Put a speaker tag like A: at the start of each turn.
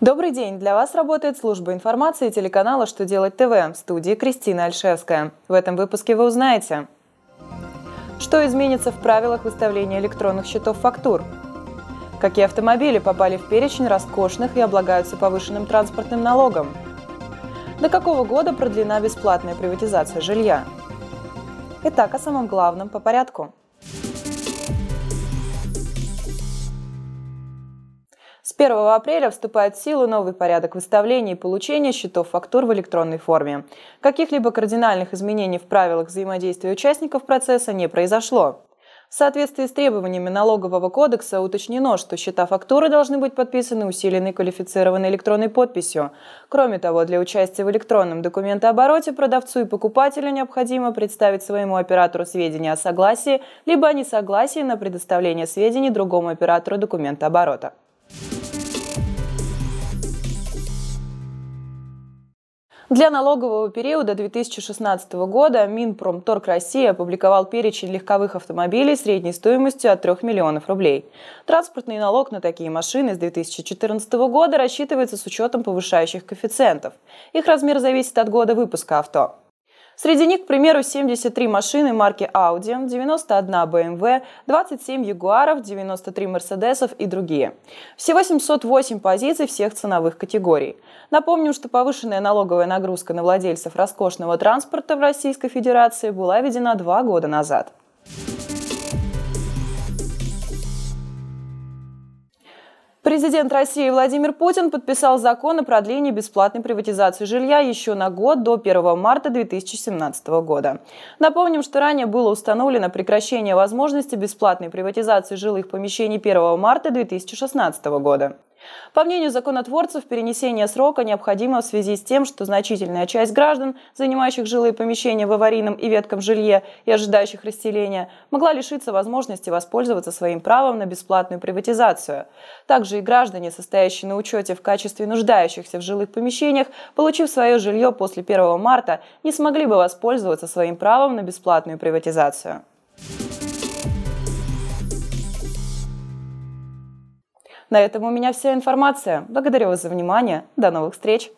A: Добрый день! Для вас работает служба информации телеканала «Что делать ТВ» в студии Кристина Альшевская. В этом выпуске вы узнаете, что изменится в правилах выставления электронных счетов фактур, какие автомобили попали в перечень роскошных и облагаются повышенным транспортным налогом, до какого года продлена бесплатная приватизация жилья. Итак, о самом главном по порядку – С 1 апреля вступает в силу новый порядок выставления и получения счетов фактур в электронной форме. Каких-либо кардинальных изменений в правилах взаимодействия участников процесса не произошло. В соответствии с требованиями налогового кодекса уточнено, что счета фактуры должны быть подписаны усиленной квалифицированной электронной подписью. Кроме того, для участия в электронном документообороте продавцу и покупателю необходимо представить своему оператору сведения о согласии либо о несогласии на предоставление сведений другому оператору документооборота. Для налогового периода 2016 года Минпромторг России опубликовал перечень легковых автомобилей средней стоимостью от 3 миллионов рублей. Транспортный налог на такие машины с 2014 года рассчитывается с учетом повышающих коэффициентов. Их размер зависит от года выпуска авто. Среди них, к примеру, 73 машины марки Audi, 91 BMW, 27 Jaguar, 93 Mercedes и другие. Всего 708 позиций всех ценовых категорий. Напомним, что повышенная налоговая нагрузка на владельцев роскошного транспорта в Российской Федерации была введена два года назад. Президент России Владимир Путин подписал закон о продлении бесплатной приватизации жилья еще на год до 1 марта 2017 года. Напомним, что ранее было установлено прекращение возможности бесплатной приватизации жилых помещений 1 марта 2016 года. По мнению законотворцев, перенесение срока необходимо в связи с тем, что значительная часть граждан, занимающих жилые помещения в аварийном и ветком жилье и ожидающих расселения, могла лишиться возможности воспользоваться своим правом на бесплатную приватизацию. Также и граждане, состоящие на учете в качестве нуждающихся в жилых помещениях, получив свое жилье после 1 марта, не смогли бы воспользоваться своим правом на бесплатную приватизацию. На этом у меня вся информация. Благодарю вас за внимание. До новых встреч!